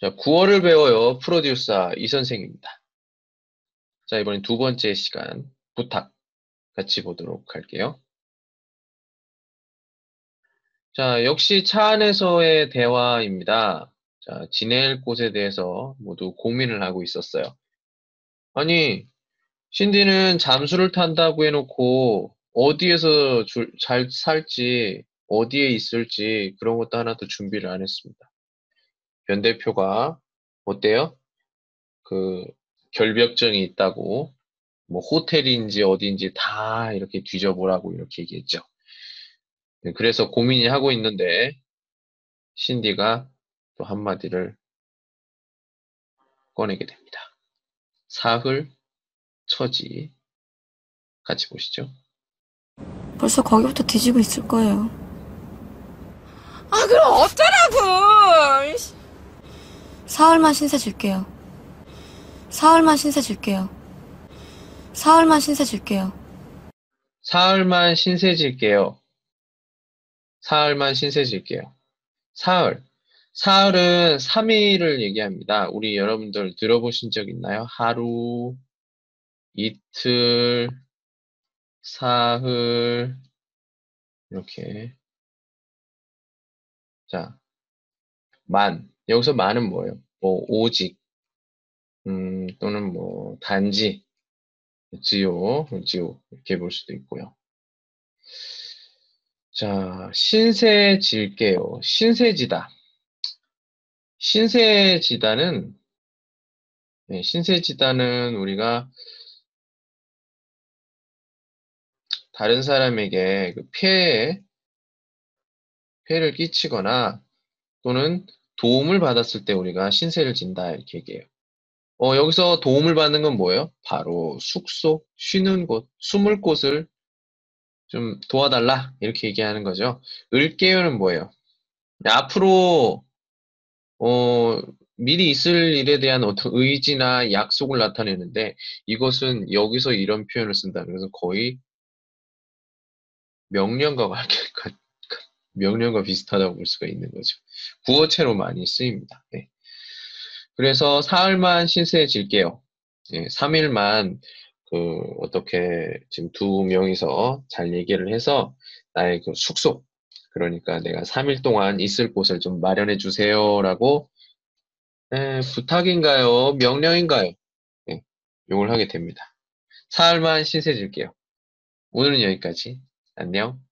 자, 구어를 배워요. 프로듀서 이 선생입니다. 자, 이번엔 두 번째 시간 부탁 같이 보도록 할게요. 자, 역시 차 안에서의 대화입니다. 자, 지낼 곳에 대해서 모두 고민을 하고 있었어요. 아니, 신디는 잠수를 탄다고 해놓고 어디에서 줄- 잘 살지, 어디에 있을지 그런 것도 하나도 준비를 안 했습니다. 변 대표가 어때요? 그 결벽증이 있다고 뭐 호텔인지 어디인지 다 이렇게 뒤져보라고 이렇게 얘기했죠. 네, 그래서 고민이 하고 있는데 신디가 또 한마디를 꺼내게 됩니다. 사흘 처지 같이 보시죠. 벌써 거기부터 뒤지고 있을 거예요. 아, 그럼 어쩌라고! 사흘만 신세 질게요. 사흘만 신세 질게요. 사흘만 신세 질게요. 사흘만 신세 질게요. 사흘만 신세 질게요. 사흘. 사흘은 3일을 얘기합니다. 우리 여러분들 들어보신 적 있나요? 하루, 이틀, 사흘, 이렇게. 자, 만. 여기서 만은 뭐예요? 뭐, 오직, 음, 또는 뭐, 단지, 지요, 지요. 이렇게 볼 수도 있고요. 자, 신세 질게요. 신세지다. 신세지다는, 네, 신세지다는 우리가 다른 사람에게 그 피해, 피해를 끼치거나 또는 도움을 받았을 때 우리가 신세를 진다 이렇게 얘기해요. 어, 여기서 도움을 받는 건 뭐예요? 바로 숙소, 쉬는 곳, 숨을 곳을 좀 도와달라 이렇게 얘기하는 거죠. 을게요는 뭐예요? 앞으로 어, 미리 있을 일에 대한 어떤 의지나 약속을 나타내는데 이것은 여기서 이런 표현을 쓴다는 것은 거의 명령과 가- 가- 명령과 비슷하다고 볼 수가 있는 거죠. 구어체로 많이 쓰입니다. 네. 그래서 사흘만 신세질게요. 예, 3일만 그 어떻게 지금 두 명이서 잘 얘기를 해서 나의 그 숙소 그러니까 내가 3일 동안 있을 곳을 좀 마련해 주세요라고 에, 부탁인가요? 명령인가요? 예, 요걸 하게 됩니다. 사흘만 신세질게요. 오늘은 여기까지. 안녕.